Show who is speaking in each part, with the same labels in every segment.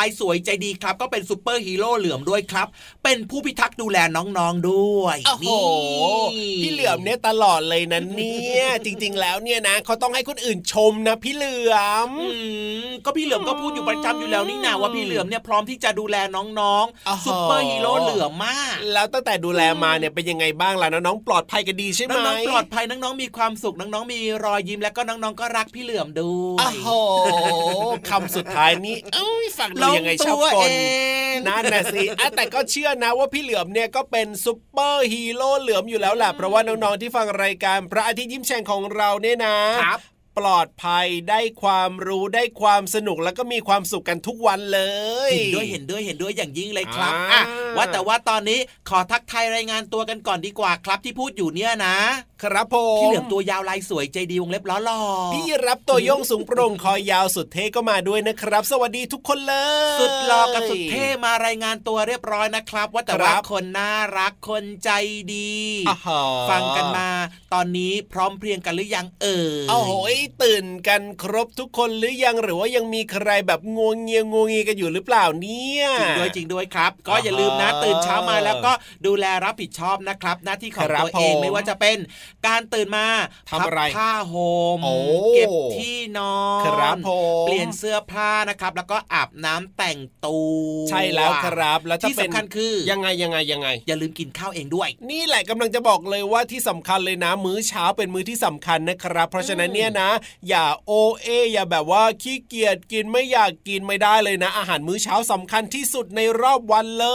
Speaker 1: า
Speaker 2: ยสวยใจดีครับ ก็เป็นซูเปอร์ฮีโร่เหลือมด้วยครับ เป็นผู้พิทักษ์ดูแลน้องๆด้วย
Speaker 3: โอ้โหพี่เหลือมเนี่ยตลอดเลยนะเนี่ยจริงๆแล้วเนี่ยนะเขาต้องให้คนอื่นชมนะ พี่เหลือม
Speaker 2: ก็พี่เหลือมก็พูดอยู่ประจำอยู่แล้วนี่นาว่าพี่เหลือมเนี่ยพร้อมที่จะดูแลน้องๆซูเปอร์ฮีโร่เหลือมมาก
Speaker 3: แล้วตั้งแต่ดูแลมาเนี่ยเป็นยังไงบ้างล่ะน้องๆปลอดภัยกันดีใช่ไหม
Speaker 2: น้องๆปลอดภัยน้องๆมีความสุขน้องๆมีรอยยิ้มแล้วก็น้องๆก็รักพี่เหลือมด้วย
Speaker 3: โอ้โหคำสุดท้ายนี้เอ้ยฟังดูยังไงชอบกลนั่นนะสิแต่ก็เชื่อนะว่าพี่เหลือมเนี่ยก็เป็นซุปเปอร์ฮีโร่เหลือมอยู่แล้วแหละเพราะว่าน้องๆที่ฟังรายการพระอาทิตย์ยิ้มแฉ่งของเราเนี่ยนะปลอดภัยได้ความรู้ได้ความสนุกแล้วก็มีความสุขกันทุกวันเลย
Speaker 2: เห็นด้วยเห็นด้วยเห็นด้วยอย่างยิ่งเลยครับอะว่าแต่ว่าตอนนี้ขอทักทายรายงานตัวกันก่อนดีกว่าครับที่พูดอยู่เนี่ยนะ
Speaker 3: ครับผม
Speaker 2: พี่เหลือมตัวยาวลายสวยใจดีวงเล็บล้อหล่อ
Speaker 3: พี่รับตัวโยงสูงโปร่งคอยาวสุดเท่ก็มาด้วยนะครับ สวัสดีทุกคนเลย
Speaker 2: สุดหล่อกับสุดเท่มารายงานตัวเรียบร้อยนะครับ ว่าแต่ว่าคนน่ารักคนใจดีฟังกันมา ตอนนี้พร้อมเพรียงกันหรือยังเอ่
Speaker 3: ยโอ้โหตื่นกันครบทุกคนหรือยังหรือว่ายังมีใครแบบงวงเงียงวงเงียกันอยู่หรือเปล่าเนี่ย
Speaker 2: จริงด้วยจริงด้วยครับ ก็อย่าลืมนะตื่นเช้ามาแล้วก็ดูแลรับผิดชอบนะครับ หน้าที่ของตัวเองไม่ว่าจะเป็นการตื่นมา
Speaker 3: ทำอะไร
Speaker 2: ผ้าห่มเก็บที่นอน
Speaker 3: ครับ
Speaker 2: เปลี่ยนเสื้อผ้านะครับ แล้วก็อาบน้ำแต่งตัว
Speaker 3: ใช่แล้วครับแล้ว
Speaker 2: ที่สำคัญคือ
Speaker 3: ยังไงยังไงยังไง
Speaker 2: อย่าลืมกินข้าวเองด้วย
Speaker 3: นี่แหละกำลังจะบอกเลยว่าที่สำคัญเลยนะ มื้อเช้าเป็นมื้อที่สำคัญนะครับ เพราะฉะนั้นเนี่ยนะ อย่าโอเอ อย่าแบบว่าขี้เกียจกินไม่อยากกินไม่ได้เลยนะ อาหารมื้อเช้าสำคัญที่สุดในรอบวันเล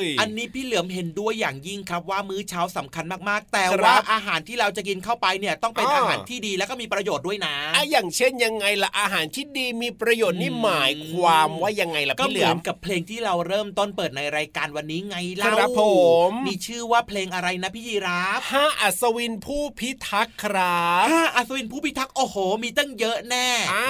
Speaker 3: ย
Speaker 2: อันนี้พี่เหลือมเห็นด้วยอย่างยิ่งครับว่ามื้อเช้าสำคัญมากๆ แต่ว่าอาหารที่ที่เราจะกินเข้าไปเนี่ยต้องเป็นอาหารที่ดีแล้วก็มีประโยชน์ด้วยนะ
Speaker 3: อะอย่างเช่นยังไงล่ะอาหารที่ดีมีประโยชน์นี่หมายความว่ายังไงล่ะพี่เหลือ
Speaker 2: มกับเพลงที่เราเริ่มต้นเปิดในรายการวันนี้ไงเล่า
Speaker 3: ครับผม
Speaker 2: มีชื่อว่าเพลงอะไรนะพี่ยีราฟ
Speaker 3: ห้าอัศวินผู้พิทักษ์ครับ
Speaker 2: ห้าอัศวินผู้พิทักษ์โอ้โห มีตั้งเยอะแน่
Speaker 3: อ่า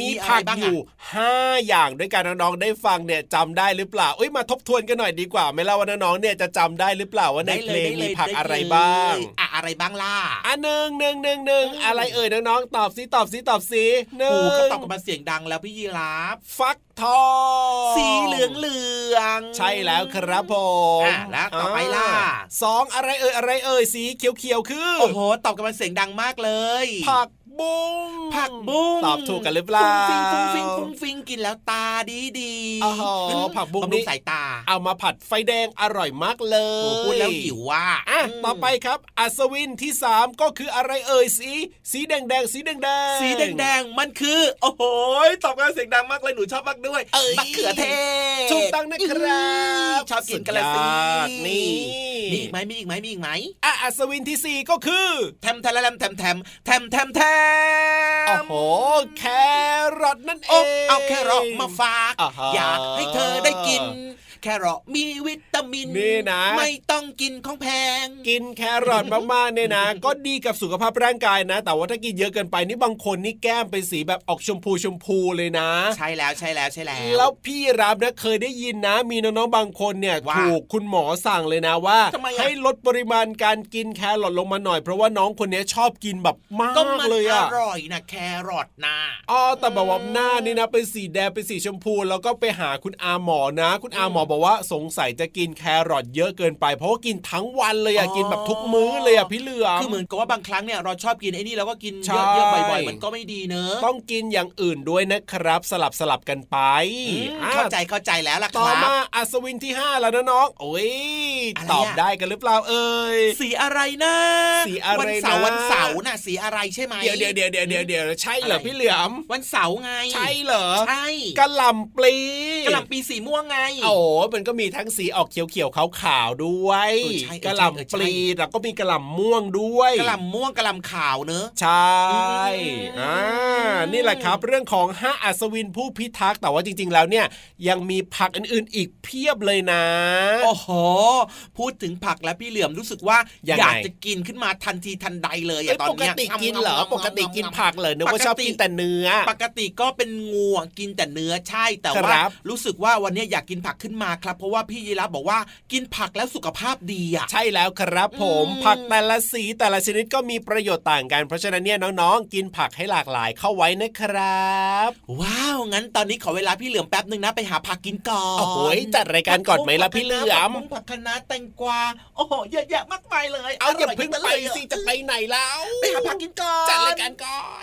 Speaker 3: มีผักอยู่ห้าอย่างด้วยกันน้องๆได้ฟังเนี่ยจำได้หรือเปล่าเอ้ยมาทบทวนกันหน่อยดีกว่าไม่เล่าว่าน้องๆเนี่ยจะจำได้หรือเปล่าว่าในเพลงมีผักอะไรบ้าง
Speaker 2: อะ อะไรบ้างล่ะ
Speaker 3: อันหนึ่งหนึ่งหนึ่งหนึ่งอะไรเอ่ยน้องๆตอบสิตอบสิตอบสิหนึ่ง
Speaker 2: ก็ตอบกันมาเสียงดังแล้วพี่ยีราฟ
Speaker 3: ฟักทอง
Speaker 2: สีเหลืองเหลือง
Speaker 3: ใช่แล้วครับผ
Speaker 2: มแล้วต่อไปล่ะ
Speaker 3: สองอะไรเอ่ยอะไรเอ่ยสีเขียวๆคือ
Speaker 2: โอ้โหตอบกันมาเสียงดังมากเลย
Speaker 3: ผัก บุ้ง
Speaker 2: ผักบุ้ง
Speaker 3: ตอบถูกกันหรือเปล่า
Speaker 2: ฟุ้งฟิงฟุ้งฟิงฟุ้งฟิงกินแล้วตาดีดี
Speaker 3: อ๋อผักบุ้งนี่
Speaker 2: สายตา
Speaker 3: เอามาผัดไฟแดงอร่อยมากเลย
Speaker 2: พูดแล้วหิวว่า
Speaker 3: อะต่อไปครับ อัศวินที่สามก็คืออะไรเอ่ยสีสีแดงแดงสีแดงแดง
Speaker 2: สีแดงแดงมันคือ โอ้โหตอบกันเสียงดังมากเลยหนูชอบมากด้วยมะเขือเทศ
Speaker 3: ถูกต้องนะครับ
Speaker 2: ชอบกินกันละสิ
Speaker 3: นี่
Speaker 2: มีอีกไหมมีอีกไหมมีอีกไหม
Speaker 3: อะอัศวินที่สี่ก็คือ
Speaker 2: แทมแทมแทมแทมแทมแทมแทมแท
Speaker 3: มโอ้โห แครอทนั่นเอง
Speaker 2: เอาแครอทมาฝาก อยากให้เธอได้กิน แครอทมีวิตามิน
Speaker 3: นี่นะ
Speaker 2: ไม่ต้องกินของแพง
Speaker 3: กินแครอทมากๆเนี่ยนะ ก็ดีกับสุขภาพร่างกายนะ แต่ว่าถ้ากินเยอะเกินไปนี่บางคนนี่แก้มเป็นสีแบบออกชมพูชมพูเลยนะ
Speaker 2: ใช่แล้วใช่แล้วใช่แล้ว
Speaker 3: แล้วพี่รับนะเคยได้ยินนะ มีน้องๆบางคนเนี่ยถูกคุณหมอสั่งเลยนะว่า ให้ลดปริมาณการกินแครอทลงมาหน่อย เพราะว่าน้องคนนี้ชอบกินแบบมากเลยอะ
Speaker 2: อร่อยนะแครอทนะ
Speaker 3: อ๋อแต่แบบว่าหน้านี่นะเป็นสีแดงเป็นสีชมพู แล้วก็ไปหาคุณอาหมอนะ คุณอาหมอบอกว่าสงสัยจะกินแครอทเยอะเกินไป เพราะว่ากินทั้งวันเลยอะกินแบบทุกมื้อเลยอะพี่เหลือ
Speaker 2: มคือเหมือนกับว่าบางครั้งเนี่ยเราชอบกินไอ้นี่แล้วก็กินเยอะๆบ่อยๆมันก็ไม่ดีเนอะ
Speaker 3: ต้องกินอย่างอื่นด้วยนะครับ สลับสลับกันไป
Speaker 2: เข้าใจเข้าใจแล้วล่ะครับ
Speaker 3: ต่อมาอัศวินที่ 5 แล้วนะน้องโอ้ยตอบได้กันหรือเปล่าเอ่ย
Speaker 2: สีอะไรนะ
Speaker 3: สีอะไรวัน
Speaker 2: เสาร์วันเสาร์น่ะสีอะไรใช่ไหม
Speaker 3: เดี๋ยวเดี๋ยวเดี๋ยวเดี๋ยวเดี๋ยวใช่เหรอพี่เหลือม
Speaker 2: วันเสาร์ไง
Speaker 3: ใช่เหรอ
Speaker 2: ใช่
Speaker 3: กะหล่ำปลี
Speaker 2: กะหล่ำปีสีม่วงไง
Speaker 3: โอ้มันก็มีทั้งสีออกเขียวเขียวขาวๆด้วยกะหล่ำปลีแล้วก็มีกะหล่ำม่วงด้วย
Speaker 2: กะหล่ำม่วงกะหล่ำขาวเนอะ
Speaker 3: ใช่อ่านี่แหละครับ เรื่องของห้าอัศวินผู้พิทักษ์แต่ว่าจริง ๆ แล้วเนี่ยยังมีผักอื่นๆ อีกเพียบเลยนะ
Speaker 2: โอ้โหพูดถึงผักแล้วพี่เหลือมรู้สึกว่าอยากจะกินขึ้นมาทันทีทันใดเลยตอนนี้
Speaker 3: ปกติกินเหรอปกติกินผักเลยนึกว่าชอบกินแต่เนื้อ
Speaker 2: ปกติก็เป็นงูกินแต่เนื้อใช่แต่ว่ารู้สึกว่าวันนี้อยากกินผักขึ้นมาครับ เพราะว่าพี่ยีรับบอกว่ากินผักแล้วสุขภาพดีอะ
Speaker 3: ใช่แล้วครับผมผักแต่ละสีแต่ละชนิดก็มีประโยชน์ต่างกัน เพราะฉะนั้นเนี่ยน้องๆ กินผักให้หลากหลายเข้าไว้นะครับ
Speaker 2: ว้าว งั้นตอนนี้ขอเวลาพี่เหลือมแป๊บหนึ่งนะไปหาผักกินก่อนโอ้โห
Speaker 3: จัดรายการก่อนไหมล่ะพี่เหลือม
Speaker 2: ผักคะน้าแตงกวาโอ้โหเยอะแยะมากมายเลย
Speaker 3: เอาอย่าเพิ่งไปสิจะไปไหนแล้ว
Speaker 2: ไปหาผักกินก่อน
Speaker 3: จัดรายการก่อน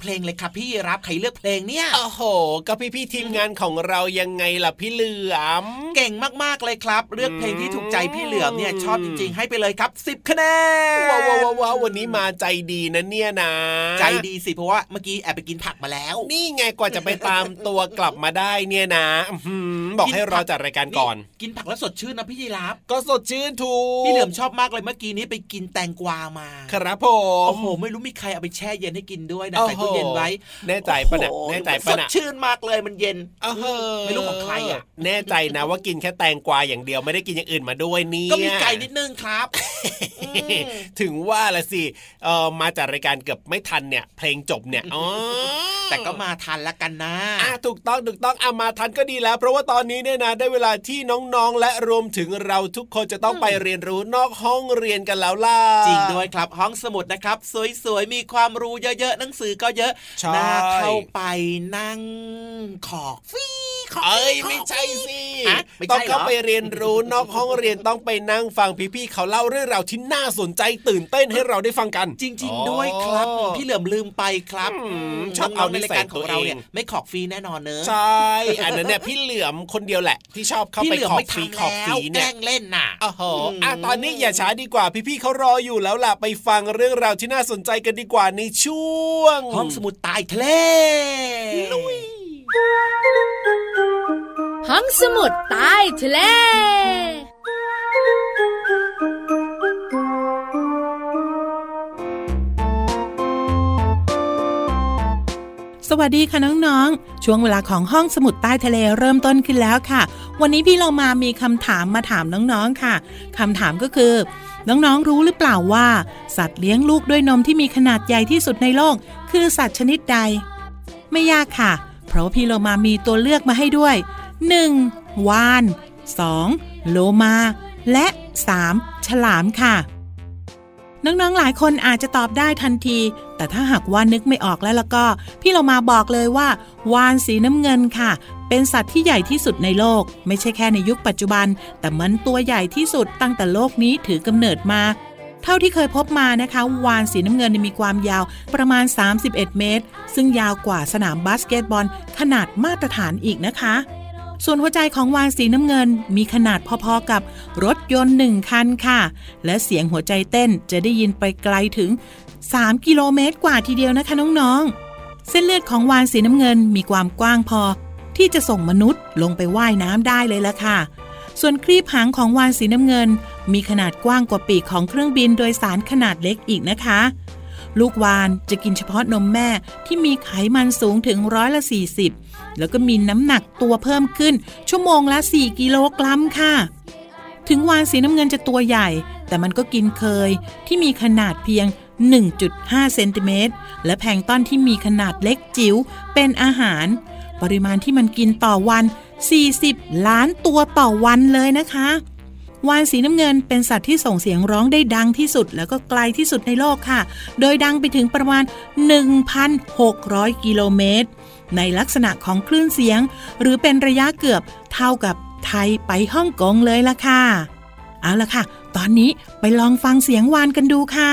Speaker 2: เพลงเลยครับพี่รับใครเลือกเพลงเนี่ย
Speaker 3: โอ้โห ก็พี่พี่ๆทีมงานของเรายังไงล่ะพี่เหลือม
Speaker 2: เก่งมากๆเลยครับ เลือกเพลงที่ถูกใจพี่เหลือมเนี่ยชอบจริงๆ ให้ไปเลยครับ10คะแนน
Speaker 3: ว้าวว้าวว้าววันนี้มาใจดีนะเนี่ยนะ
Speaker 2: ใจดีสิเพราะว่าเมื่อกี้แอบไปกินผักมาแล้ว
Speaker 3: นี่ไงกว่าจะไปตามตัวกลับมาได้เนี่ยนะอื้อหือบอกให้รอจัดรายการก่อน
Speaker 2: กินผักแล้วสดชื่นนะพี่ยีรับ
Speaker 3: ก็สดชื่นถูก
Speaker 2: พี่เหลือมชอบมากเลยเมื่อกี้นี้ไปกินแตงกวามา
Speaker 3: ครับผม
Speaker 2: โอ้โหไม่รู้มีใครเอาไปแช่เย็นให้กินด้วยนะ
Speaker 3: โอ้โห
Speaker 2: ใส่ตู้เย็นไว้
Speaker 3: แน่ใจปะเนี่ย
Speaker 2: โอ้โห
Speaker 3: แน่ใจ
Speaker 2: ส
Speaker 3: ปะ
Speaker 2: ด
Speaker 3: เนี่ย
Speaker 2: ชื่นมากเลยมันเย็น
Speaker 3: เออ
Speaker 2: ไม่รู้ของใครอะ
Speaker 3: แน่ใจนะว่ากินแค่แตงกวาอย่างเดียวไม่ได้กินอย่างอื่นมาด้วยเนี่ย
Speaker 2: ก็มีไก่นิดนึงครับอืม
Speaker 3: ถึงว่าละสิเออมาจากรายการเกือบไม่ทันเนี่ย เพลงจบเนี่ยอ๋อ
Speaker 2: แต่ก็มาทันละกันนะ
Speaker 3: อะถูกต้องถูกต้องอามาทันก็ดีแล้ว เพราะว่าตอนนี้เนี่ยนะได้เวลาที่น้องๆ และรวมถึงเราทุกคนจะต้องไปเรียนรู้นอกห้องเรียนกันแล้วล่ะ
Speaker 2: จริงด้วยครับ ห้องสมุดนะครับ สวยๆมีความรู้เยอะๆหนังสือก็เยอะ
Speaker 3: ใช่
Speaker 2: น่าเข้าไปนั่งขอกฟีขอก
Speaker 3: เอ้ย
Speaker 2: ขก
Speaker 3: ไม่ใช่สิ
Speaker 2: ฮะไม่ใช่
Speaker 3: ต้องเข้า
Speaker 2: เหรอ
Speaker 3: ไปเรียนรู้นอกห้องเรียนต้องไปนั่งฟังพี่ๆเขาเล่าเรื่องราวที่น่าสนใจตื่นเต้นให้เราได้ฟังกัน
Speaker 2: จริง ๆ ด้วยครับ
Speaker 3: อ๋อ
Speaker 2: พี่เหลือมลืมไปครับ
Speaker 3: อืม
Speaker 2: ชอบ
Speaker 3: น้
Speaker 2: เอา
Speaker 3: องๆ
Speaker 2: ในรายการของเรา
Speaker 3: ตัวเอง
Speaker 2: เนี่ยไม่ขอกฟรีแน่นอนเนอะ
Speaker 3: ใช่อันนั้นเนี่ยพี่เหลือมคนเดียวแหละ ที่ชอบเข้า
Speaker 2: พี่
Speaker 3: ไป
Speaker 2: เหลือม
Speaker 3: ขอบ
Speaker 2: ไม่
Speaker 3: ฟี
Speaker 2: ทำ
Speaker 3: ขอบ
Speaker 2: แล้
Speaker 3: ฟี
Speaker 2: วแก
Speaker 3: เนี่
Speaker 2: ล้
Speaker 3: ย
Speaker 2: งเล่นน่ะ
Speaker 3: โอ้โหอะตอนนี้อย่าช้าดีกว่าพี่ๆเขารออยู่แล้วล่ะไปฟังเรื่องราวที่น่าสนใจกันดีกว่าในช่วง
Speaker 2: ห้องสมุดใตายทะเล
Speaker 4: ห้องสมุดใต้ทะเล
Speaker 5: สวัสดีค่ะน้องๆ ช่วงเวลาของห้องสมุดใต้ทะเลเริ่มต้นขึ้นแล้วค่ะ วันนี้พี่เรามามีคำถามมาถามน้องๆค่ะคำถามก็คือ น้องๆรู้หรือเปล่าว่า สัตว์เลี้ยงลูกด้วยนมที่มีขนาดใหญ่ที่สุดในโลก คือสัตว์ชนิดใด ไม่ยากค่ะ เพราะพี่เรามามีตัวเลือกมาให้ด้วย 1. วาน 2. โลมา และ 3. ฉลามค่ะ น้องๆหลายคนอาจจะตอบได้ทันที แต่ถ้าหากว่านึกไม่ออกแล้วล้วก็ พี่เรามาบอกเลยว่า วานสีน้ำเงินค่ะ เป็นสัตว์ที่ใหญ่ที่สุดในโลก ไม่ใช่แค่ในยุคปัจจุบัน แต่มันตัวใหญ่ที่สุดตั้งแต่โลกนี้ถือกำเนิดมา เท่าที่เคยพบมานะคะวานสีน้ำเงินมีความยาวประมาณ 31 เมตร ซึ่งยาวกว่าสนามบาสเกตบอล ขนาดมาตรฐานอีกนะคะ ส่วนหัวใจของวานสีน้ำเงินมีขนาดพอๆกับรถยนต์หนึ่งคันค่ะ และเสียงหัวใจเต้นจะได้ยินไปไกลถึง 3 กิโลเมตรกว่าทีเดียวนะคะน้องๆ เส้นเลือดของวานสีน้ำเงินมีความกว้างพอ ที่จะส่งมนุษย์ลงไปว่ายน้ำได้เลยละค่ะส่วนครีบหางของวานสีน้ำเงินมีขนาดกว้างกว่าปีกของเครื่องบินโดยสารขนาดเล็กอีกนะคะ ลูกวานจะกินเฉพาะนมแม่ที่มีไขมันสูงถึงร้อยละ 40 แล้วก็มีน้ำหนักตัวเพิ่มขึ้น ชั่วโมงละ 4 กิโลกรัมค่ะ ถึงวานสีน้ำเงินจะตัวใหญ่ แต่มันก็กินเคยที่มีขนาดเพียง 1.5 เซนติเมตรและแพงต้นที่มีขนาดเล็กจิ๋วเป็นอาหาร ปริมาณที่มันกินต่อวัน 40 ล้านตัวต่อวันเลยนะคะ วานสีน้ำเงินเป็นสัตว์ที่ส่งเสียงร้องได้ดังที่สุด แล้วก็ไกลที่สุดในโลกค่ะ โดยดังไปถึงประมาณ 1,600 กิโลเมตร ในลักษณะของคลื่นเสียง หรือเป็นระยะเกือบเท่ากับไทยไปฮ่องกงเลยล่ะค่ะ เอาละค่ะ ตอนนี้ไปลองฟังเสียงวานกันดูค่ะ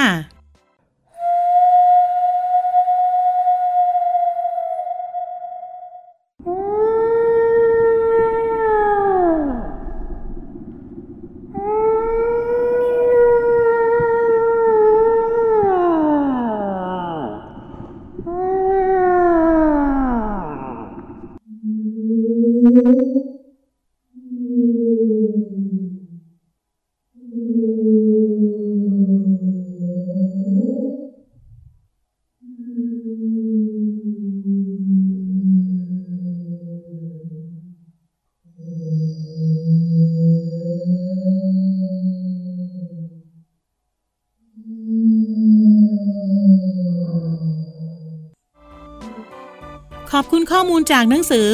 Speaker 6: ขอบคุณข้อมูลจากหนังสือ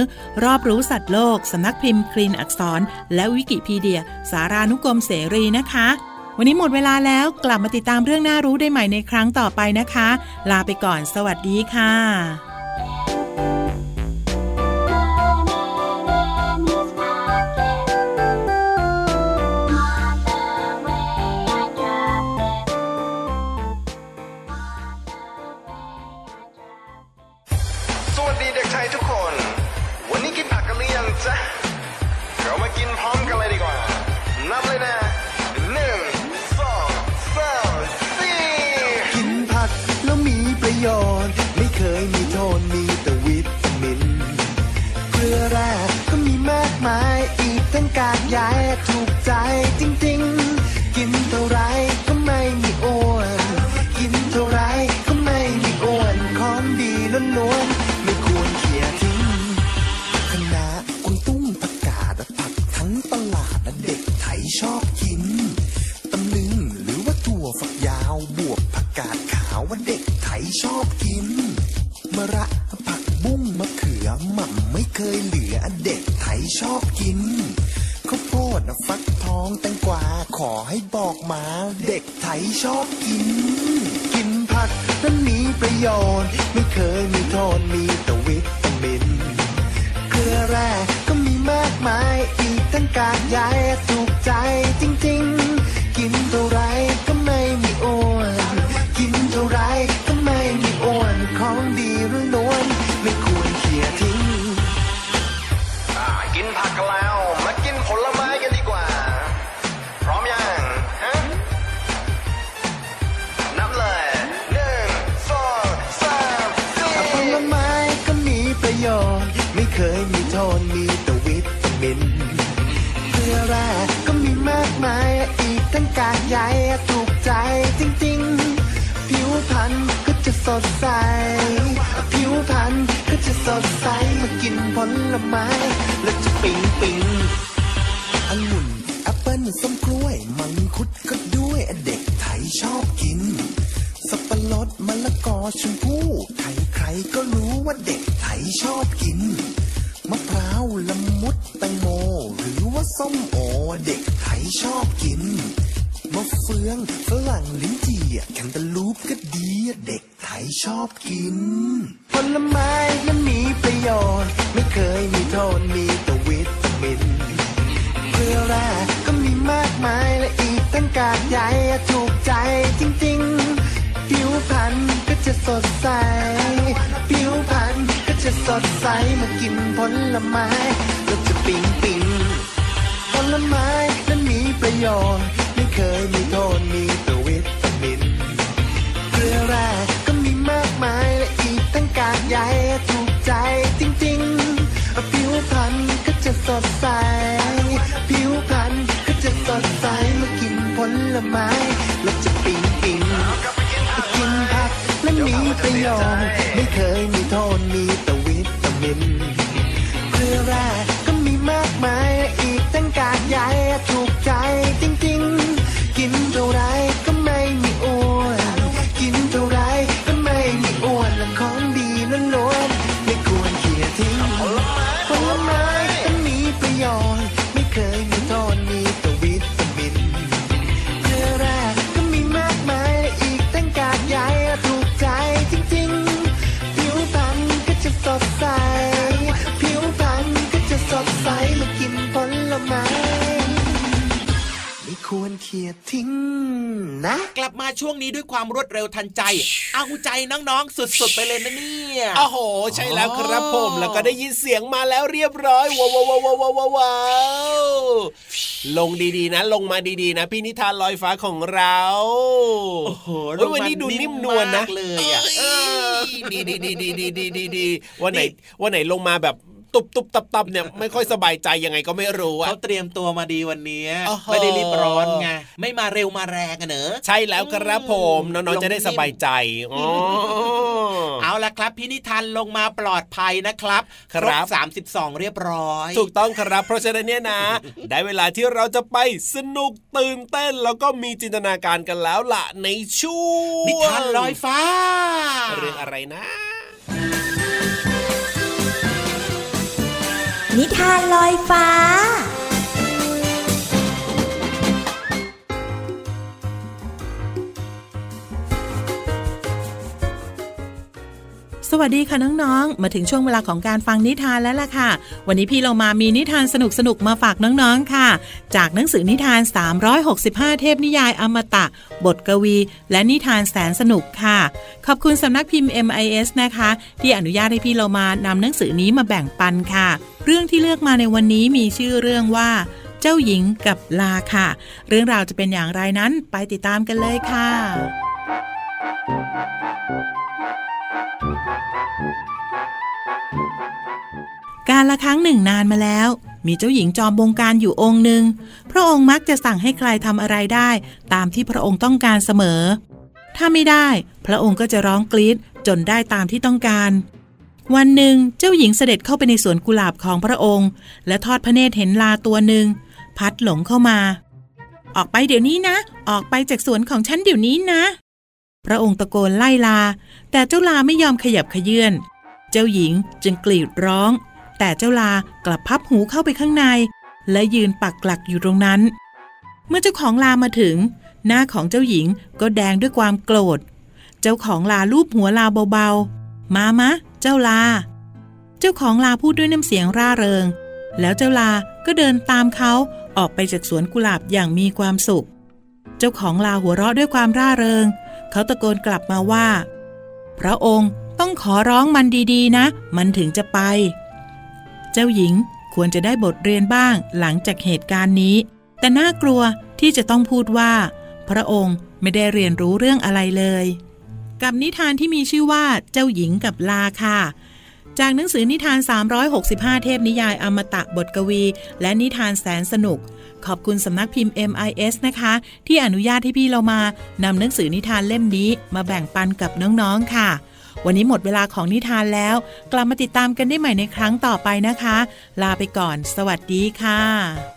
Speaker 6: รอบรู้สัตว์โลก สำนักพิมพ์คลีนอักษร และวิกิพีเดีย สารานุกรมเสรีนะคะ วันนี้หมดเวลาแล้วกลับมาติดตามเรื่องน่ารู้ได้ใหม่ในครั้งต่อไปนะคะ ลาไปก่อนสวัสดีค่ะ ใยถูกใจจริง ๆ ส้มโอเด็กไทย
Speaker 2: ช
Speaker 6: อบกินมะเฟืองฝรั่งลิ้นจี่แคนตาลูปก็ดีเด็กไทยชอบกิน ผลไม้ยังมีประโยชน์ ไม่เคยมีโทษมีต่
Speaker 2: วิ
Speaker 6: ตามินเพื่อแร่ก็มีมากมายและอีกตั้
Speaker 2: ง
Speaker 6: กาดใหญ่ถูกใจจริงๆ ผิวพรรณก็จะสดใส ผิวพรรณก็จะสดใสมากิ
Speaker 2: น
Speaker 6: ผลไม้ก็จะปิ้ง ลไม้นั้นมีประโยชน์ไม่เคยมีโทษมีตัววิตามินเกลือแร่ก็มีมากมายและอีกทั้งกากใยถูกใจจริงๆผิวพรรณก็จะส
Speaker 2: ดใส ผิว
Speaker 6: พรรณก็จะสดใสเมื่อกินผลไม้แล้วจะปิ๊งปิ๊ง
Speaker 7: กินผั
Speaker 6: กและมีประโยชน์
Speaker 2: ช่วงนี้ด้วยความรวดเร็วทันใจ เอาใจน้องๆสุดๆไปเลยนะเนี่ย
Speaker 3: โอ้โห ใช่แล้วครับผมแล้วก็ได้ยินเสียงมาแล้วเรียบร้อยว้าวว้าวว้าวว้าวลงดีๆนะ ลงมาดีๆนะ พี่นิทานลอยฟ้าของเรา
Speaker 2: โอ้โห
Speaker 3: วันนี้ดูนิ่มนวลนะ
Speaker 2: เลยอะ
Speaker 3: ดีดีดีดีดีดีดีวันไหนวันไหนลงมาแบบ ตุบตุบตับตับเนี่ยไม่ค่อยสบายใจยังไงก็ไม่รู้
Speaker 2: อะเขาเตรียมตัวมาดีวันนี้ไม่ได้รีบร้อนไงไม่มาเร็วมาแรงอะเนอะ
Speaker 3: ใช่แล้วครับผมน้องๆจะได้สบายใจอ๋อ
Speaker 2: เอาละครับพี่นิทานลงมาปลอดภัยนะครับครบสามสิบสองเรียบร้อย
Speaker 3: ถูกต้องครับเพราะฉะนั้นเนี่ยนะ ได้เวลาที่เราจะไปสนุกตื่นเต้นแล้วก็มีจินตนาการกันแล้วล่ะในช่วง
Speaker 2: นิทานลอยฟ้า
Speaker 3: เรื่องอะไรนะ
Speaker 8: นิทานลอยฟ้า
Speaker 5: สวัสดีค่ะน้องๆ มาถึงช่วงเวลาของการฟังนิทานแล้วล่ะค่ะ วันนี้พี่เรามามีนิทานสนุกๆมาฝากน้องๆค่ะ จากหนังสือนิทาน 365 เทพนิยายอมตะ บทกวี และนิทานแสนสนุกค่ะ ขอบคุณสำนักพิมพ์ MIS นะคะ ที่อนุญาตให้พี่เรามานำหนังสือนี้มาแบ่งปันค่ะ เรื่องที่เลือกมาในวันนี้มีชื่อเรื่องว่า เจ้าหญิงกับลาค่ะ เรื่องราวจะเป็นอย่างไรนั้นไปติดตามกันเลยค่ะ การละครั้งหนึ่งนานมาแล้ว มีเจ้าหญิงจอมบงการอยู่องค์หนึ่ง พระองค์มักจะสั่งให้ใครทำอะไรได้ ตามที่พระองค์ต้องการเสมอ ถ้าไม่ได้ พระองค์ก็จะร้องกรีดจนได้ตามที่ต้องการ วันหนึ่งเจ้าหญิงเสด็จเข้าไปในสวนกุหลาบของพระองค์ และทอดพระเนตรเห็นลาตัวหนึ่ง พัดหลงเข้ามา ออกไปเดี๋ยวนี้นะ ออกไปจากสวนของฉันเดี๋ยวนี้นะ พระองค์ตะโกนไล่ลา แต่เจ้าลาไม่ยอมขยับขยื่นเจ้าหญิงจึงกรีดร้อง แต่เจ้าลากลับพับหูเข้าไปข้างใน และยืนปักหลักอยู่ตรงนั้น เมื่อเจ้าของลามาถึง หน้าของเจ้าหญิงก็แดงด้วยความโกรธ เจ้าของลาลูบหัวลาเบาๆ มามะ เจ้าลา เจ้าของลาพูดด้วยน้ำเสียงร่าเริง แล้วเจ้าลาก็เดินตามเขาออกไปจากสวนกุหลาบอย่างมีความสุข เจ้าของลาหัวเราะด้วยความร่าเริง เขาตะโกนกลับมาว่า พระองค์ต้องขอร้องมันดีๆ นะ มันถึงจะไป เจ้าหญิงควรจะได้บทเรียนบ้างหลังจากเหตุการณ์นี้ แต่น่ากลัวที่จะต้องพูดว่า พระองค์ไม่ได้เรียนรู้เรื่องอะไรเลย กับนิทานที่มีชื่อว่าเจ้าหญิงกับลาค่ะ จากหนังสือนิทาน 365 เทพนิยายอมตะบทกวี และนิทานแสนสนุก ขอบคุณสำนักพิมพ์ MIS นะคะ ที่อนุญาตให้พี่เรามานำหนังสือนิทานเล่มนี้มาแบ่งปันกับน้องๆค่ะ วันนี้หมดเวลาของนิทานแล้ว กลับมาติดตามกันได้ใหม่ในครั้งต่อไปนะคะ ลาไปก่อน สวัสดีค่ะ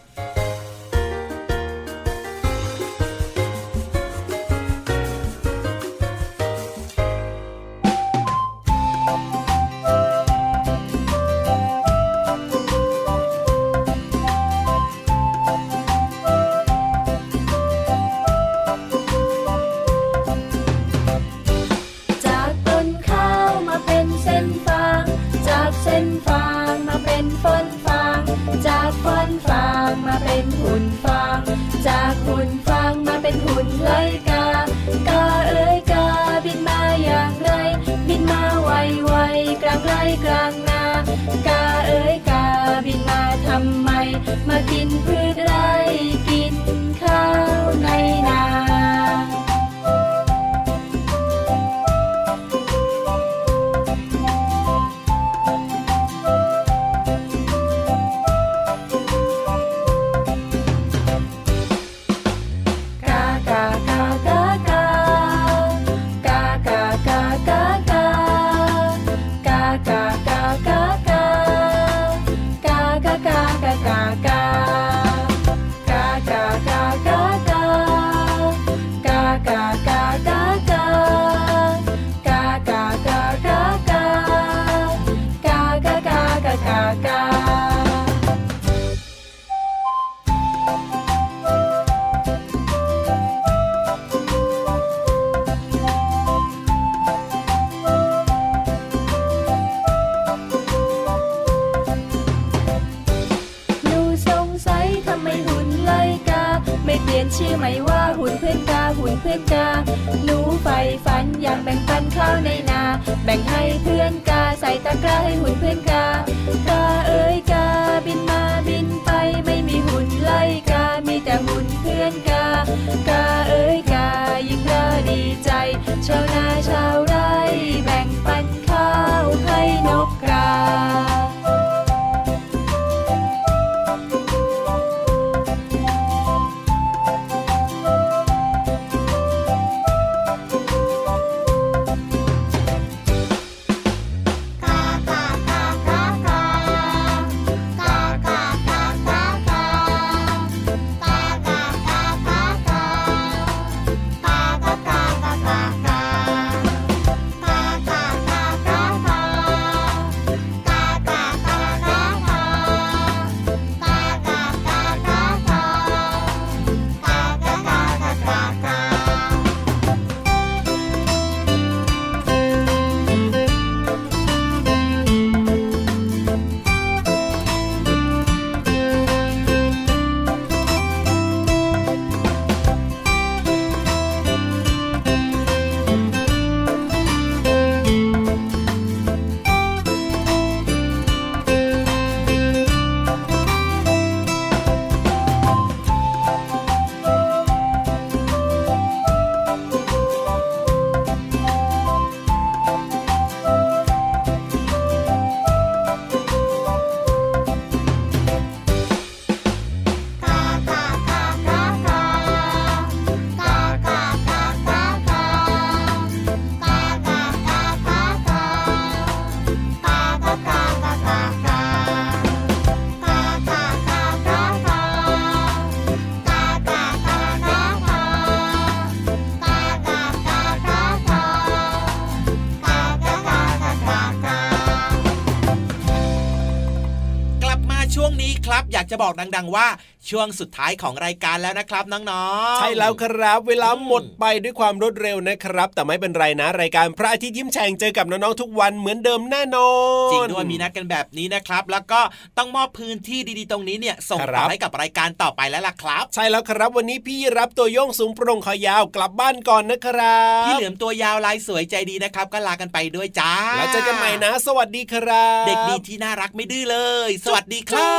Speaker 2: ครับ อยากจะบอกดัง ๆ ว่า ช่วงสุดท้ายของรายการแล้วนะครับน้อง
Speaker 3: ๆ ใช่แล้วครับ เวลาหมดไปด้วยความรวดเร็วนะครับ แต่ไม่เป็นไรนะ รายการพระอาทิตย์ยิ้มแฉ่งเจอกับน้องๆทุกวันเหมือนเดิมแน่นอน
Speaker 2: จริงด้วยมีนัดกันแบบนี้นะครับ แล้วก็ต้องมอบพื้นที่ดีๆตรงนี้เนี่ยส่งต่อให้กับรายการต่อไปแล้วล่ะครับ
Speaker 3: ใช่แล้วครับ วันนี้พี่รับตัวโยงสูงโปร่งคอยาวกลับบ้านก่อนนะครับ
Speaker 2: พี่เหลือมตัวยาวลายสวยใจดีนะครับ ก็ลากันไปด้วยจ้า
Speaker 3: แล้วเจอกันใหม่นะ สวัสดีครับ
Speaker 2: เด็กดีที่น่ารักไม่ดื้อเลย สวัสดีครั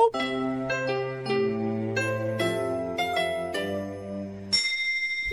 Speaker 2: บ